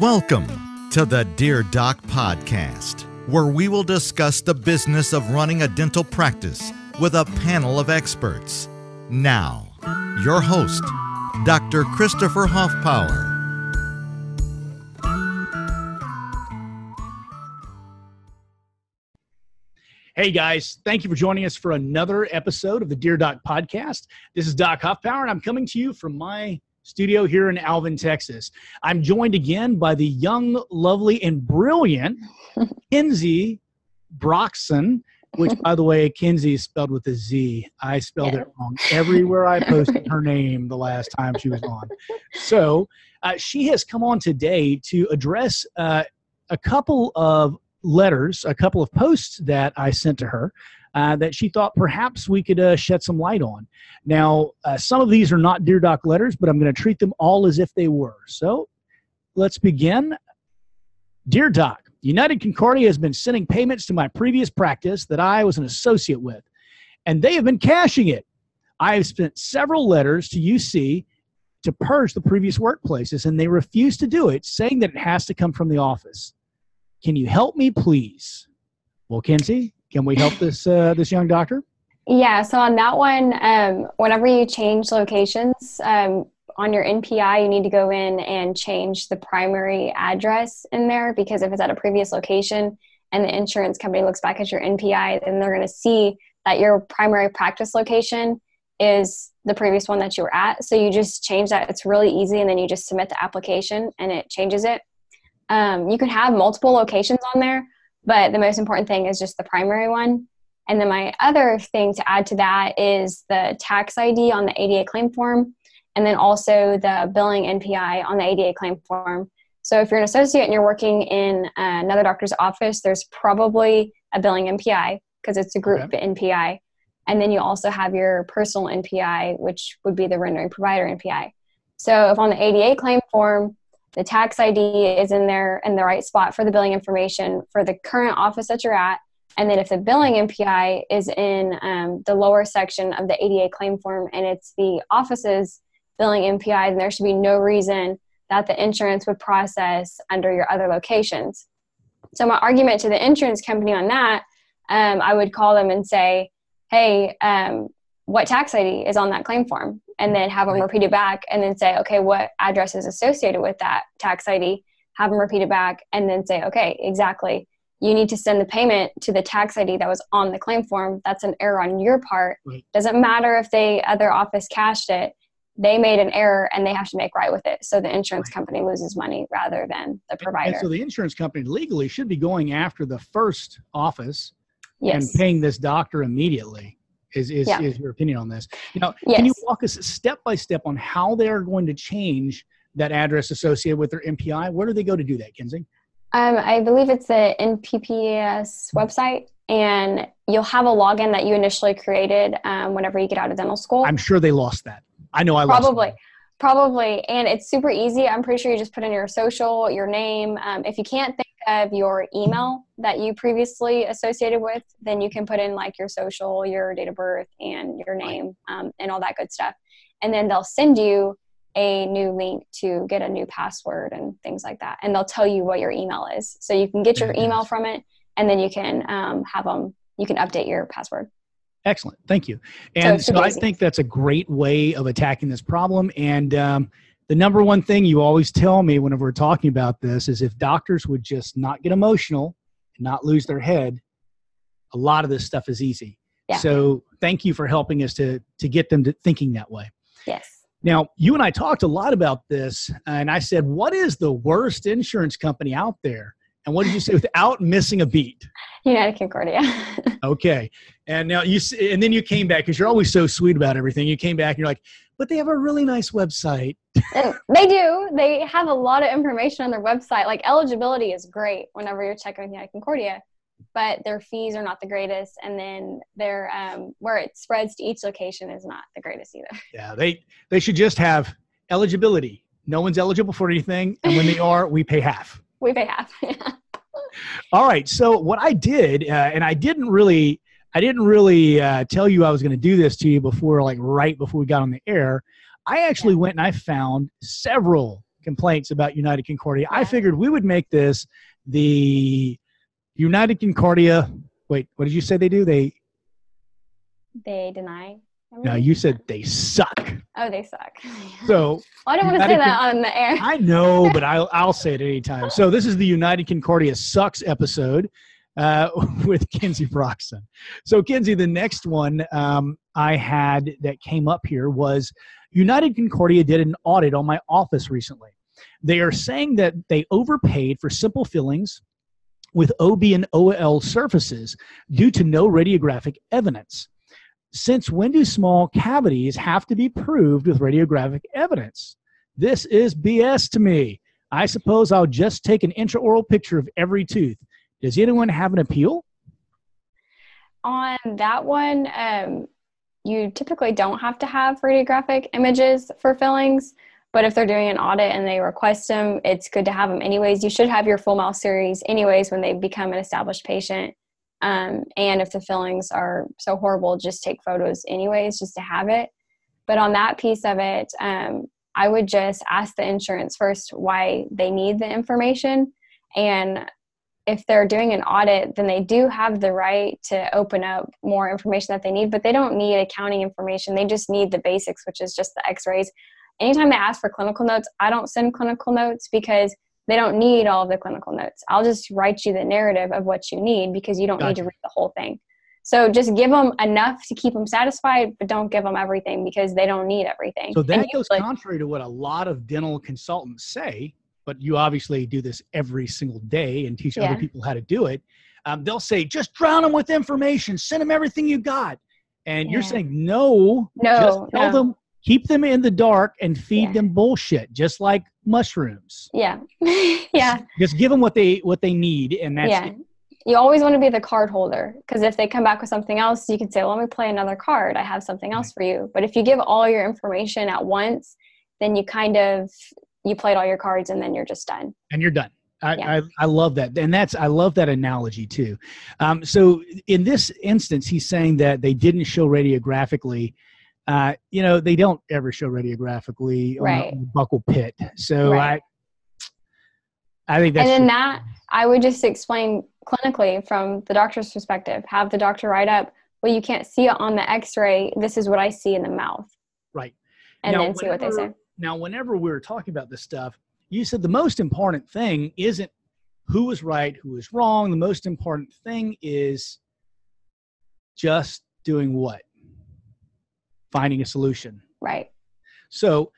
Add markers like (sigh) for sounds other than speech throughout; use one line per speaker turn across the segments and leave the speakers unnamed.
Welcome to the Dear Doc Podcast, where we will discuss the business of running a dental practice with a panel of experts. Now, your host, Dr. Christopher Hoffpower.
Hey guys, thank you for joining us for another episode of the Dear Doc podcast. This is Doc Hoffpower, and I'm coming to you from my studio here in Alvin, Texas. I'm joined again by the young, lovely, and brilliant (laughs) Kinsey Broxson, which, by the way, Kinsey is spelled with a Z. I spelled
Yeah.
it wrong everywhere I posted her (laughs) name the last time she was on. So uh, she has come on today to address uh, a couple of letters, a couple of posts that I sent to her. Uh, that she thought perhaps we could uh, shed some light on. Now, uh, some of these are not Dear Doc letters, but I'm going to treat them all as if they were. So let's begin. Dear Doc, United Concordia has been sending payments to my previous practice that I was an associate with, and they have been cashing it. I have spent several letters to UC to purge the previous workplaces, and they refuse to do it, saying that it has to come from the office. Can you help me, please? Well, Kinsey, can we help this uh, this young doctor?
Yeah, so on that one, um, whenever you change locations um, on your NPI, you need to go in and change the primary address in there because if it's at a previous location and the insurance company looks back at your NPI, then they're going to see that your primary practice location is the previous one that you were at. So you just change that. It's really easy, and then you just submit the application and it changes it. Um, you can have multiple locations on there, but the most important thing is just the primary one. And then my other thing to add to that is the tax ID on the ADA claim form, and then also the billing NPI on the ADA claim form. So if you're an associate and you're working in uh, another doctor's office, there's probably a billing NPI because it's a group NPI. And then you also have your personal NPI, which would be the rendering provider NPI. So if on the ADA claim form, the tax ID is in there in the right spot for the billing information for the current office that you're at, and then if the billing NPI is in um, the lower section of the ADA claim form and it's the office's billing NPI, then there should be no reason that the insurance would process under your other locations. So my argument to the insurance company on that, um, I would call them and say, hey, um, what tax ID is on that claim form? And then have them
Right.
repeat it back and then say, okay, what address is associated with that tax ID? Have them repeat it back and then say, okay, exactly you need to send the payment to the tax ID that was on the claim form. That's an error on your part.
Right.
Doesn't matter if the other office cashed it. They made an error and they have to make right with it. So the insurance
Right.
company loses money rather than the
And
provider.
so the insurance company legally should be going after the first office
yes.
and paying this doctor immediately. Is is,
Yeah.
is your opinion on this? You know, can you walk us step by step on how they are going to change that address associated with their NPI? Where do they go to do that, Kinsey?
Um, I believe it's the NPPS website, and you'll have a login that you initially created um, whenever you get out of dental school.
I'm sure they lost that. I know I
Probably.
that.
Probably. And it's super easy. I'm pretty sure you just put in your social, your name. Um, if you can't think of your email that you previously associated with, then you can put in like your social, your date of birth, and your name, um, and all that good stuff. And then they'll send you a new link to get a new password and things like that. And they'll tell you what your email is. So you can get your email from it, and then you can um, have them, you can update your password.
Excellent. Thank you. And
it's
so, I think that's a great way of attacking this problem. And um, the number one thing you always tell me whenever we're talking about this is if doctors would just not get emotional and not lose their head, a lot of this stuff is easy.
Yeah.
So thank you for helping us to to get them to thinking that way.
Yes.
Now, you and I talked a lot about this, and I said, "What is the worst insurance company out there?" And what did you say without missing a beat? (laughs)
United Concordia. (laughs)
Okay. And now you, and then you came back because you're always so sweet about everything. You came back and you're like, but they have a really nice website. (laughs)
They do. They have a lot of information on their website. Like eligibility is great whenever you're checking with United Concordia, but their fees are not the greatest, and then their um, where it spreads to each location is not the greatest either. (laughs)
Yeah. They, they should just have eligibility. No one's eligible for anything. And when they (laughs) are, we pay half.
We pay half.
All right. So what I did, uh, and I didn't really, I didn't really uh, tell you I was going to do this to you before, like right before we got on the air. I actually went and I found several complaints about United Concordia. I figured we would make this the United Concordia. Wait, what did you say they do? They
They deny.
no, you said they suck.
Oh, they suck. (laughs)
So
I don't want to say that on the air.
I know, but (laughs) I'll I'll say it anytime. So this is the United Concordia sucks episode uh, (laughs) with Kinsey Broxton. So Kinsey, the next one um, I had that came up here was United Concordia did an audit on my office recently. They are saying that they overpaid for simple fillings with OB and OL surfaces due to no radiographic evidence. Since when do small cavities have to be proved with radiographic evidence? This is BS to me. I suppose I'll just take an intraoral picture of every tooth. Does anyone have an appeal?
on that one, um, you typically don't have to have radiographic images for fillings, but if they're doing an audit and they request them, it's good to have them anyways. You should have your full mouth series anyways when they become an established patient. Um, and if the fillings are so horrible, just take photos anyways, just to have it. But on that piece of it, um, I would just ask the insurance first why they need the information. And if they're doing an audit, then they do have the right to open up more information that they need, but they don't need accounting information. They just need the basics, which is just the x rays. Anytime they ask for clinical notes, I don't send clinical notes because they don't need all of the clinical notes. I'll just write you the narrative of what you need because you don't need to read the whole thing. So just give them enough to keep them satisfied, but don't give them everything because they don't need everything.
So that goes
usually-
contrary to what a lot of dental consultants say, but you obviously do this every single day and teach other people how to do it. Um, they'll say, just drown them with information, send them everything you got. And you're saying, no,
No,
just tell
no.
them, keep them in the dark and feed
Yeah.
them bullshit, just like mushrooms.
yeah, (laughs) yeah.
Just give them what they what they need, and that's
yeah.
it.
You always want to be the card holder because if they come back with something else, you can say, well, let me play another card. I have something else for you. But if you give all your information at once, then you kind of you played all your cards and then you're just done.
and you're done. I,
Yeah.
I, I love that. And that's, I love that analogy too. Um, so in this instance, he's saying that they didn't show radiographically. Uh, you know, they don't ever show radiographically on,
Right.
on the buccal pit. So
Right.
I, I think that's
and then that I would just explain clinically from the doctor's perspective. Have the doctor write up, well, you can't see it on the x-ray. This is what I see in the mouth.
right.
And
Now,
then see what they say.
Now, whenever we were talking about this stuff, you said the most important thing isn't who was right, who was wrong. The most important thing is just doing what? Finding a solution.
Right.
So,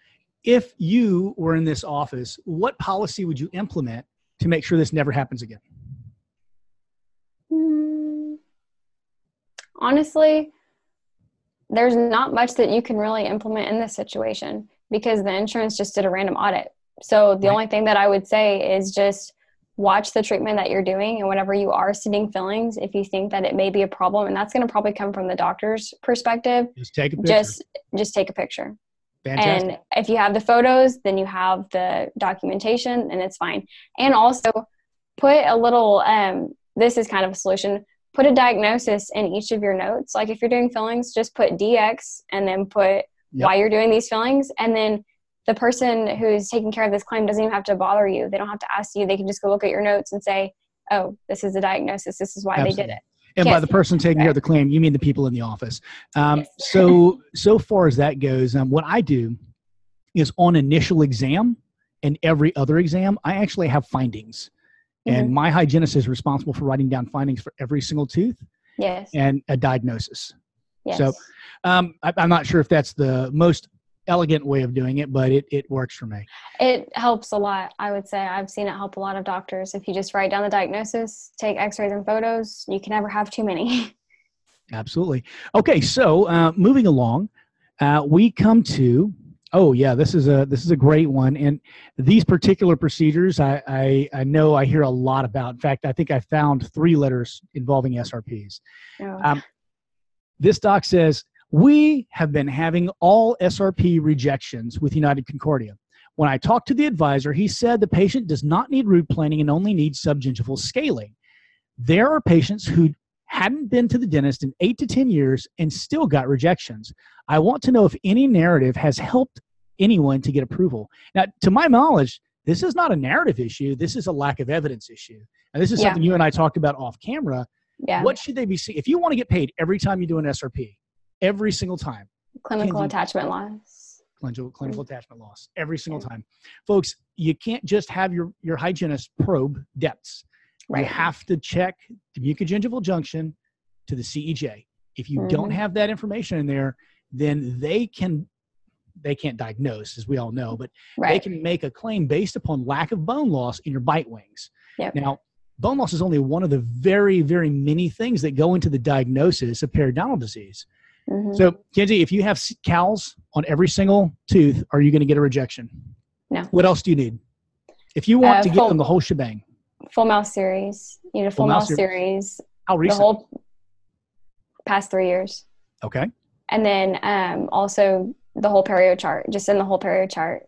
if you were in this office, what policy would you implement to make sure this never happens again?
Hmm. Honestly, there's not much that you can really implement in this situation because the insurance just did a random audit. So the
Right.
only thing that I would say is just watch the treatment that you're doing and whenever you are sitting fillings, if you think that it may be a problem, and that's going to probably come from the doctor's perspective,
Just take a picture.
just just take a picture.
Fantastic.
And if you have the photos, then you have the documentation and it's fine. And also put a little, um, this is kind of a solution, put a diagnosis in each of your notes. Like if you're doing fillings, just put DX and then put
Yep.
why you're doing these fillings. And then the person who's taking care of this claim doesn't even have to bother you. They don't have to ask you. They can just go look at your notes and say, oh, this is the diagnosis. This is why they did it.
and by the person taking care of the claim, you mean the people in the office. Um,
Yes.
so, so far as that goes, um, what I do is on initial exam and every other exam, I actually have findings. And
Mhm.
my hygienist is responsible for writing down findings for every single tooth
Yes.
and a diagnosis.
Yes.
So um, I, I'm not sure if that's the most elegant way of doing it, but it, it works for me.
It helps a lot, I would say. I've seen it help a lot of doctors. If you just write down the diagnosis, take x rays and photos, you can never have too many. (laughs)
Absolutely. Okay, so uh, moving along, uh, we come to. Oh yeah, this is a this is a great one, and these particular procedures, I, I I know I hear a lot about. In fact, I think I found three letters involving SRPs.
No.
Um, This doc says we have been having all SRP rejections with United Concordia. When I talked to the advisor, he said the patient does not need root planing and only needs subgingival scaling. There are patients who hadn't been to the dentist in eight to 10 years and still got rejections. I want to know if any narrative has helped anyone to get approval. Now, to my knowledge, this is not a narrative issue. This is a lack of evidence issue. And this is
Yeah.
something you and I talked about off camera.
Yeah.
What should they be seeing? If you want to get paid every time you do an SRP, every single time,
Clinical
Kenzie-
attachment loss.
clinical, clinical
Mm.
attachment loss, every single time. Folks, you can't just have your, your hygienist probe depths. You
Right.
have to check the mucogingival junction to the CEJ. If you don't
Mhm.
have that information in there, then they can they can't diagnose, as we all know, but they can make a claim based upon lack of bone loss in your bite wings.
Yep.
Now, bone loss is only one of the very, very many things that go into the diagnosis of periodontal disease.
Mhm.
So, Kenzie, if you have s- CALs on every single tooth, are you going to get a rejection?
No.
What else do you need? If you want
Uh,
to get them the whole shebang,
full mouth series. You need a
Full
full,
mouth
mouth
series. how
The
recent?
whole past three years.
okay.
And then um, also the whole perio chart, just in the whole perio chart,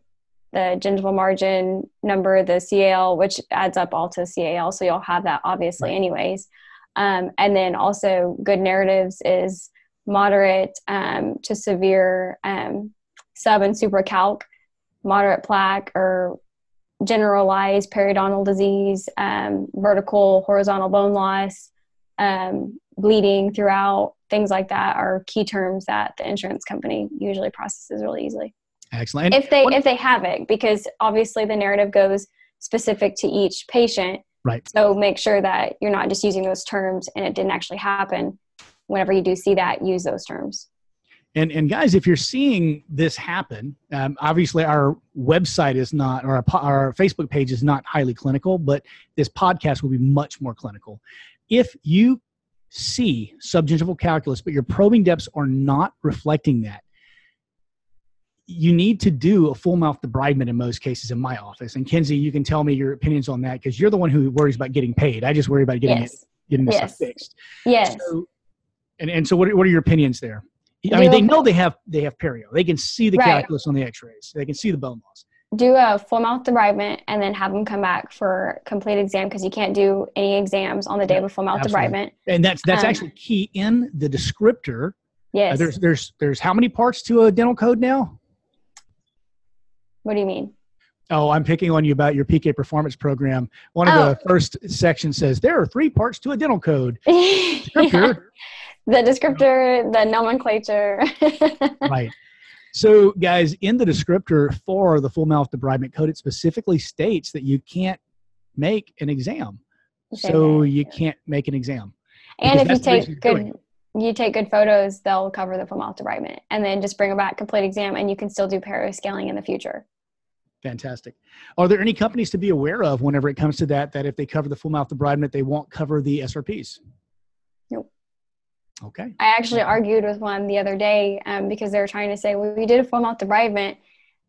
the gingival margin number, the CAL, which adds up all to CAL. So you'll have that obviously,
Right.
anyways. Um, and then also good narratives is moderate um, to severe um, sub and supracalc, moderate plaque or generalized periodontal disease, um, vertical, horizontal bone loss, um, bleeding throughout, things like that are key terms that the insurance company usually processes really easily.
Excellent.
If they if they have it, because obviously the narrative goes specific to each patient.
Right.
So make sure that you're not just using those terms and it didn't actually happen. Whenever you do see that, use those terms.
And and guys, if you're seeing this happen, um, obviously our website is not, or our, our Facebook page is not highly clinical, but this podcast will be much more clinical. If you see subgingival calculus, but your probing depths are not reflecting that, you need to do a full mouth debridement in most cases in my office. And Kenzie, you can tell me your opinions on that because you're the one who worries about getting paid. I just worry about getting it, getting this
Yes.
stuff fixed.
Yes.
So, and, and so what are, what are your opinions there? I
Do
mean, they know they have they have perio. They can see the
Right.
calculus on the X-rays. They can see the bone loss.
do a full mouth debridement and then have them come back for complete exam because you can't do any exams on the day
Yeah,
of a full mouth
absolutely.
debridement.
And that's that's
Um,
actually key in the descriptor. Uh,
Yes.
there's there's there's how many parts to a dental code now?
What do you mean?
Oh, I'm picking on you about your PK performance program. One of
Oh.
the first sections says there are three parts to a dental code. (laughs)
Yeah. The descriptor, the nomenclature. (laughs)
right. So, guys, in the descriptor for the full mouth debridement code, it specifically states that you can't make an exam. So you can't make an exam.
and if you
that's the reason
take
you're doing
good you take good photos they'll cover the full mouth debridement and then just bring it back complete exam and you can still do perio scaling in the future
Fantastic. Are there any companies to be aware of whenever it comes to that, that if they cover the full mouth debridement, they won't cover the SRPs?
Nope.
Okay.
i actually argued with one the other day um, because they were trying to say well we did a full mouth debridement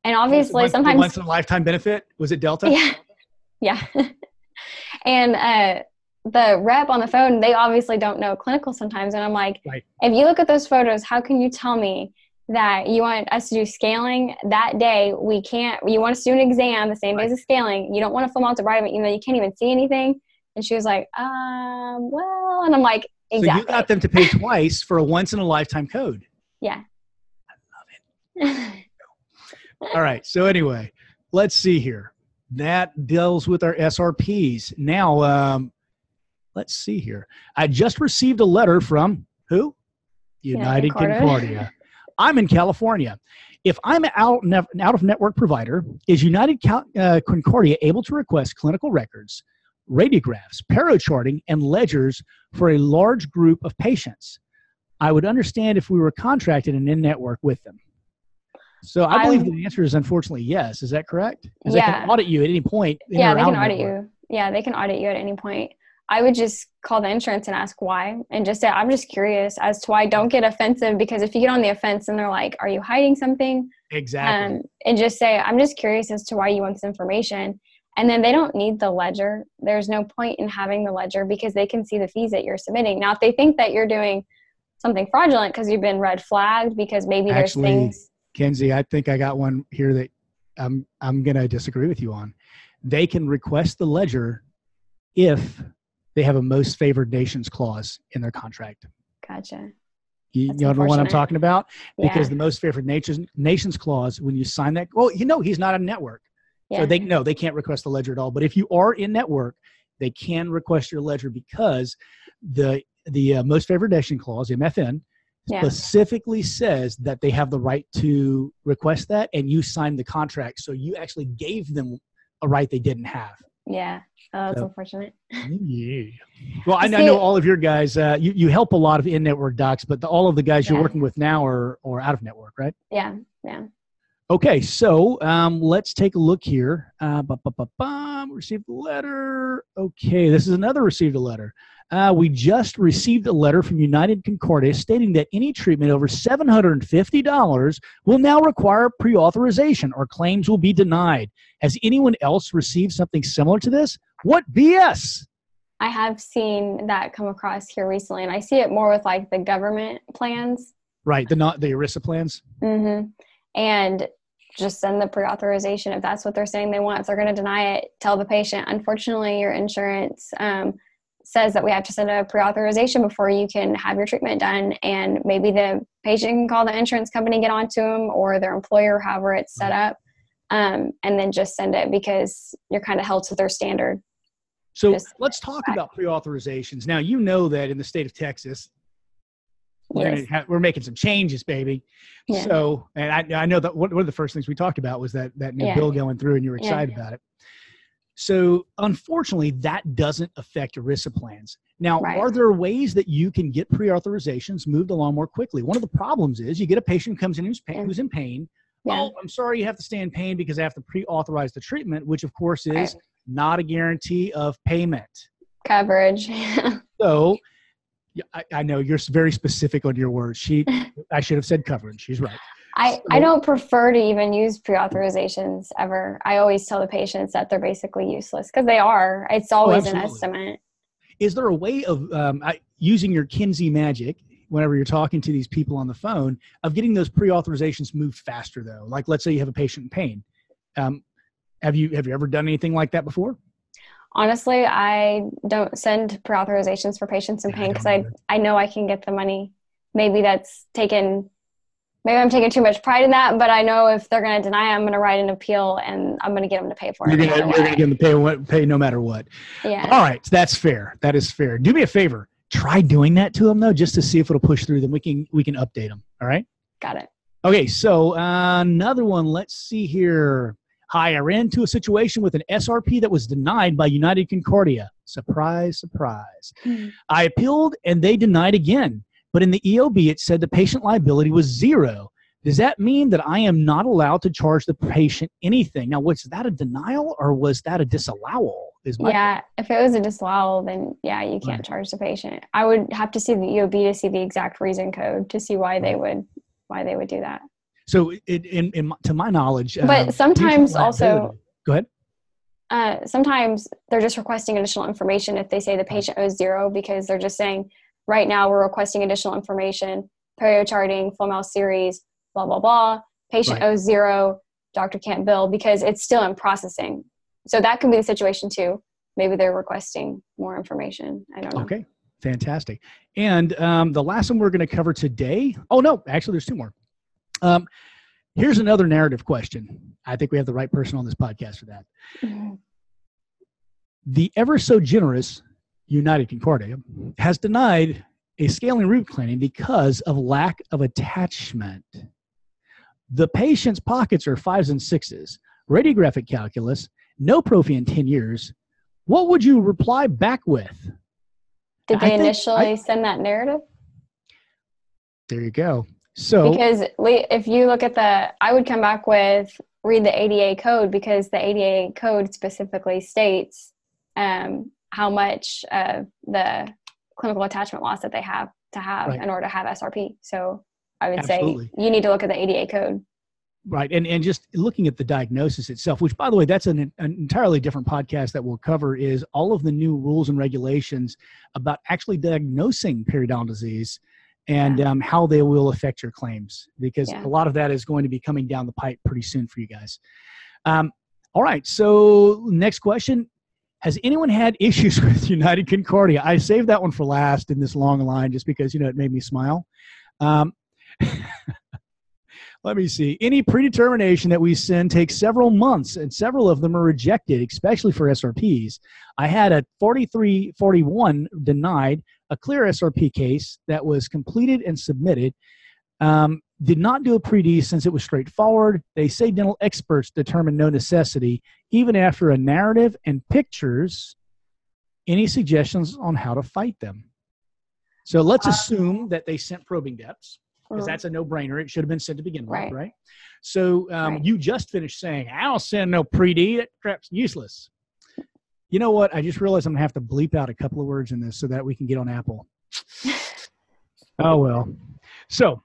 and obviously
Once-
sometimes
once in a lifetime benefit was it Delta?
yeah (laughs) yeah (laughs) and uh the rep on the phone they obviously don't know clinical sometimes and i'm like
Right.
if you look at those photos how can you tell me that you want us to do scaling that day we can't you want us to do an exam the same day as the scaling you don't want to full mouth debridement even though you know you can't even see anything and she was like um well and i'm like
So
exactly
you got them to pay twice for a once in a lifetime code.
yeah I love it. (laughs)
All right. So anyway, let's see here. That deals with our SRPs. Now, um, let's see here. I just received a letter from who? United
United Concordia.
Concordia. I'm in California. If I'm an out, an out of network provider, is United Cal- uh, Concordia able to request clinical records, radiographs, perio charting, and ledgers for a large group of patients? I would understand if we were contracted and in network with them. So I believe
I'm-
the answer is unfortunately yes. Is that correct? Because they
Yeah.
can audit you at any point. in
yeah they can audit
network.
you yeah they can audit you at any point i would just call the insurance and ask why and just say i'm just curious as to why don't get offensive because if you get on the offense and they're like are you hiding something
Exactly.
um, and just say i'm just curious as to why you want this information and then they don't need the ledger there's no point in having the ledger because they can see the fees that you're submitting now if they think that you're doing something fraudulent because you've been red flagged because maybe there's
Actually,
things
Kenzie, I think I got one here that I'm I'm gonna disagree with you on. They can request the ledger if they have a most favored nations clause in their contract.
gotcha
You,
That's
you know the one I'm talking about? Because
yeah
the most favored nations nations clause, when you sign that, well, you know he's not a network.
Yeah.
So they no, they can't request the ledger at all. But if you are in network, they can request your ledger because the the uh, most favored nation clause (MFN)
Yeah.
specifically says that they have the right to request that, and you signed the contract, so you actually gave them a right they didn't have.
Yeah. Oh, that's
So-
unfortunate.
Yeah. (laughs) Well, I, I know all of your guys. Uh, you you help a lot of in network docs, but the, all of the guys you're working with now are are out of network, right?
Yeah. Yeah.
Okay, so um, let's take a look here. Uh, bum, received a letter. Okay, this is another received a letter. Uh, we just received a letter from United Concordia stating that any treatment over $750 will now require pre authorization or claims will be denied. Has anyone else received something similar to this? What BS?
I have seen that come across here recently, and I see it more with like the government plans.
Right, the not the ERISA plans.
Mm-hmm. And just send the pre-authorization if that's what they're saying they want. If they're going to deny it, tell the patient. Unfortunately, your insurance um, says that we have to send a pre-authorization before you can have your treatment done, and maybe the patient can call the insurance company, get onto them, or their employer, however it's set up, um, and then just send it because you're kind of held to their standard.
So
Just-
let's talk about pre authorizations. Now, you know that in the state of Texas, we're,
Yes.
ha- we're making some changes, baby.
Yeah.
So, and I, I know that one of the first things we talked about was that that new
Yeah.
bill going through, and you were
Yeah.
excited about it. So, unfortunately, that doesn't affect ERISA plans. Now,
Right.
are there ways that you can get pre-authorizations moved along more quickly? One of the problems is you get a patient who comes in who's, pain, who's in pain.
Yeah.
Oh, I'm sorry, you have to stay in pain because I have to pre-authorize the treatment, which of course is
Right.
not a guarantee of payment.
Coverage. (laughs)
So, I, I know you're very specific on your words. She, (laughs) I should have said coverage. She's right.
I, I don't prefer to even use pre-authorizations ever. I always tell the patients that they're basically useless because they are. It's always an
Oh, absolutely.
estimate.
Is there a way of um, I, using your Kinsey magic whenever you're talking to these people on the phone of getting those pre-authorizations moved faster though? Like, let's say you have a patient in pain. Um, have you have you ever done anything like that before?
Honestly, I don't send pre-authorizations for patients in pain because I,
either.
I know I can get the money. Maybe that's taken. Maybe I'm taking too much pride in that, but I know if they're going to deny, it, I'm going to write an appeal and I'm going to get them to pay for it.
You're
no
gonna,
matter
you're gonna get them to pay what pay no matter what.
Yeah.
All right, that's fair. That is fair. Do me a favor. Try doing that to them though, just to see if it'll push through. Then we can we can update them. All right.
Got it.
Okay, so uh, another one. Let's see here. Hi, I ran into a situation with an SRP that was denied by United Concordia. Surprise, surprise.
Hmm.
I appealed and they denied again. But in the EOB, it said the patient liability was zero. Does that mean that I am not allowed to charge the patient anything? Now, was that a denial or was that a disallowal? Is my
Yeah, if it was a disallowal, then yeah, you can't
Right.
charge the patient. I would have to see the EOB to see the exact reason code to see why they would why they would do that.
so? It, in, in to my knowledge,
But
um,
sometimes also-
go ahead.
Uh, sometimes they're just requesting additional information if they say the patient owes zero because they're just saying right now we're requesting additional information, perio charting, full mouth series, blah blah blah. Patient
Right.
owes zero, doctor can't bill because it's still in processing. So that can be the situation too. Maybe they're requesting more information. I don't know.
Okay, fantastic. And um, the last one we're going to cover today. Oh no, actually, there's two more. Um, here's another narrative question. I think we have the right person on this podcast for that.
Mhm.
The ever so generous United Concordia has denied a scaling root cleaning because of lack of attachment. The patient's pockets are fives and sixes, radiographic calculus, no prophy in 10 years. What would you reply back with?
Did they initially
I-
send that narrative?
There you go. So,
because we, if you look at the, I would come back with read the ADA code because the ADA code specifically states um, how much of the clinical attachment loss that they have to have
Right.
in order to have SRP. So I would
Absolutely.
say you need to look at the ADA code.
right, and, and just looking at the diagnosis itself, which, by the way, that's an, an entirely different podcast that we'll cover, is all of the new rules and regulations about actually diagnosing periodontal disease and um, how they will affect your claims, because
Yeah.
a lot of that is going to be coming down the pipe pretty soon for you guys. Um, all right, so next question. Has anyone had (laughs) issues with United Concordia? I saved that one for last in this long line just because, you know, it made me smile. Um, (laughs) Let me see. Any predetermination that we send takes several months, and several of them are rejected, especially for SRPs. I had a 4341 denied, a clear SRP case that was completed and submitted. Um, did not do a pre-D since it was straightforward. They say dental experts determine no necessity, even after a narrative and pictures. Any suggestions on how to fight them? So let's
Uh,
assume that they sent probing depths because
Mhm.
that's a no-brainer. It should have been sent to begin with, right?
Right.
So um,
Right.
you just finished saying, "I don't send no pre-D. That crap's useless." You know what? I just realized I'm gonna have to bleep out a couple of words in this so that we can get on Apple. (laughs) oh well. So,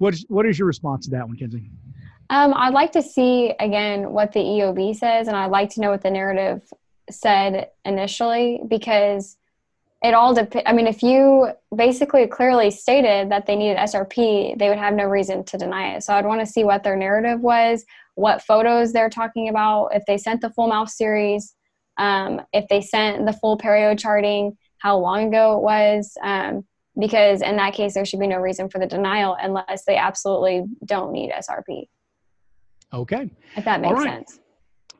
what is what is your response to that one, Kenzie?
Um, I'd like to see again what the EOB says, and I'd like to know what the narrative said initially because it all depends. I mean, if you basically clearly stated that they needed SRP, they would have no reason to deny it. So I'd want to see what their narrative was, what photos they're talking about, if they sent the full mouth series, um, if they sent the full perio charting, how long ago it was. Um, because in that case, there should be no reason for the denial unless they absolutely don't need SRP
Okay.
if that makes
right.
sense.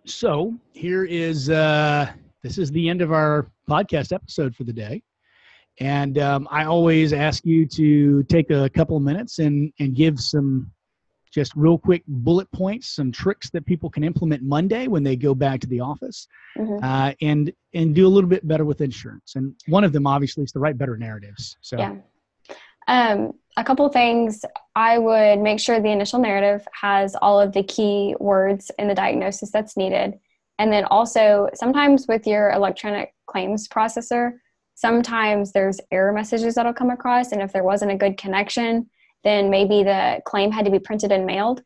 So here is uh, this is the end of our podcast episode for the day, and um, I always ask you to take a couple of minutes and and give some just real quick bullet points, some tricks that people can implement Monday when they go back to the office,
Mhm.
uh, and and do a little bit better with insurance. And one of them, obviously, is to write better narratives. So
Yeah. Um, a couple things. I would make sure the initial narrative has all of the key words in the diagnosis that's needed. And then also, sometimes with your electronic claims processor, sometimes there's error messages that'll come across. And if there wasn't a good connection, then maybe the claim had to be printed and mailed.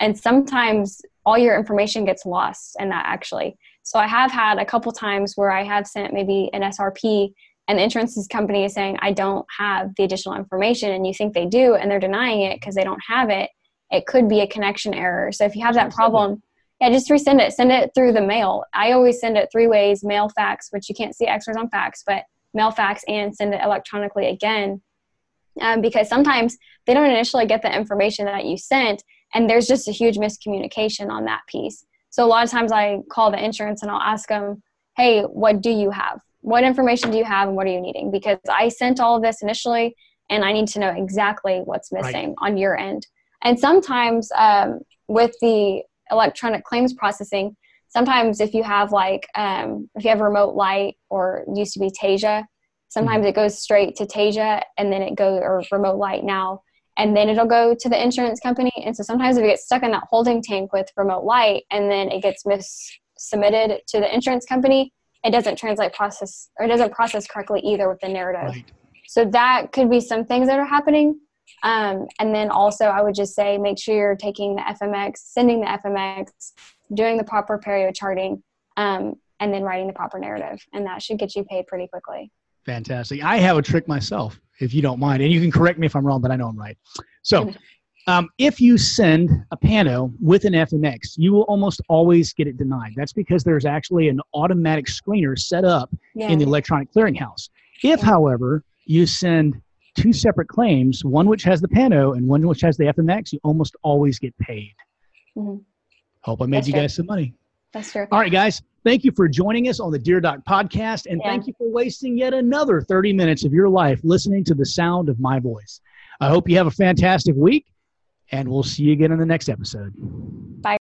And sometimes all your information gets lost in that actually. So I have had a couple times where I have sent maybe an SRP and the insurance company is saying i don't have the additional information and you think they do and they're denying it because they don't have it it could be a connection error. So if you have that problem yeah just resend it. Send it through the mail. I always send it three ways mail fax which you can't see x-rays on fax but mail fax and send it electronically again um, because sometimes they don't initially get the information that you sent and there's just a huge miscommunication on that piece. So a lot of times i call the insurance and i'll ask them hey what do you have? What information do you have and what are you needing? Because i sent all of this initially and i need to know exactly what's
Right.
missing on your end. And sometimes um, with the electronic claims processing sometimes if you have like um, if you have RemoteLite or used to be Tesia sometimes it goes straight to Tesia and then it goes or RemoteLite now and then it'll go to the insurance company. And so sometimes if you get stuck in that holding tank with RemoteLite and then it gets mis submitted to the insurance company it doesn't translate process or it doesn't process correctly either with the narrative.
Right.
so that could be some things that are happening. Um, and then also i would just say make sure you're taking the fmx sending the fmx doing the proper perio charting um, and then writing the proper narrative and that should get you paid pretty quickly
Fantastic. I have a trick myself, if you don't mind, and you can correct me if I'm wrong, but I know I'm right. So, (laughs) um, if you send a pano with an FMX, you will almost always get it denied. That's because there's actually an automatic screener set up
yeah
in the electronic clearinghouse. If,
Yeah.
however, you send two separate claims, one which has the pano and one which has the FMX, you almost always get paid.
Mhm.
Hope I made
That's
you
true.
guys some money.
that's true
All right, guys. Thank you for joining us on the Dear Doc podcast. And
Yeah.
thank you for wasting yet another 30 minutes of your life listening to the sound of my voice. I hope you have a fantastic week, and we'll see you again in the next episode. Bye.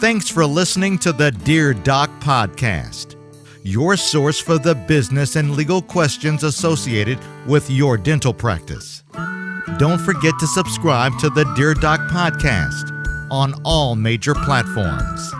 Thanks for listening to the Dear Doc podcast, your source for the business and legal questions associated with your dental practice. Don't forget to subscribe to the Dear Doc podcast on all major platforms.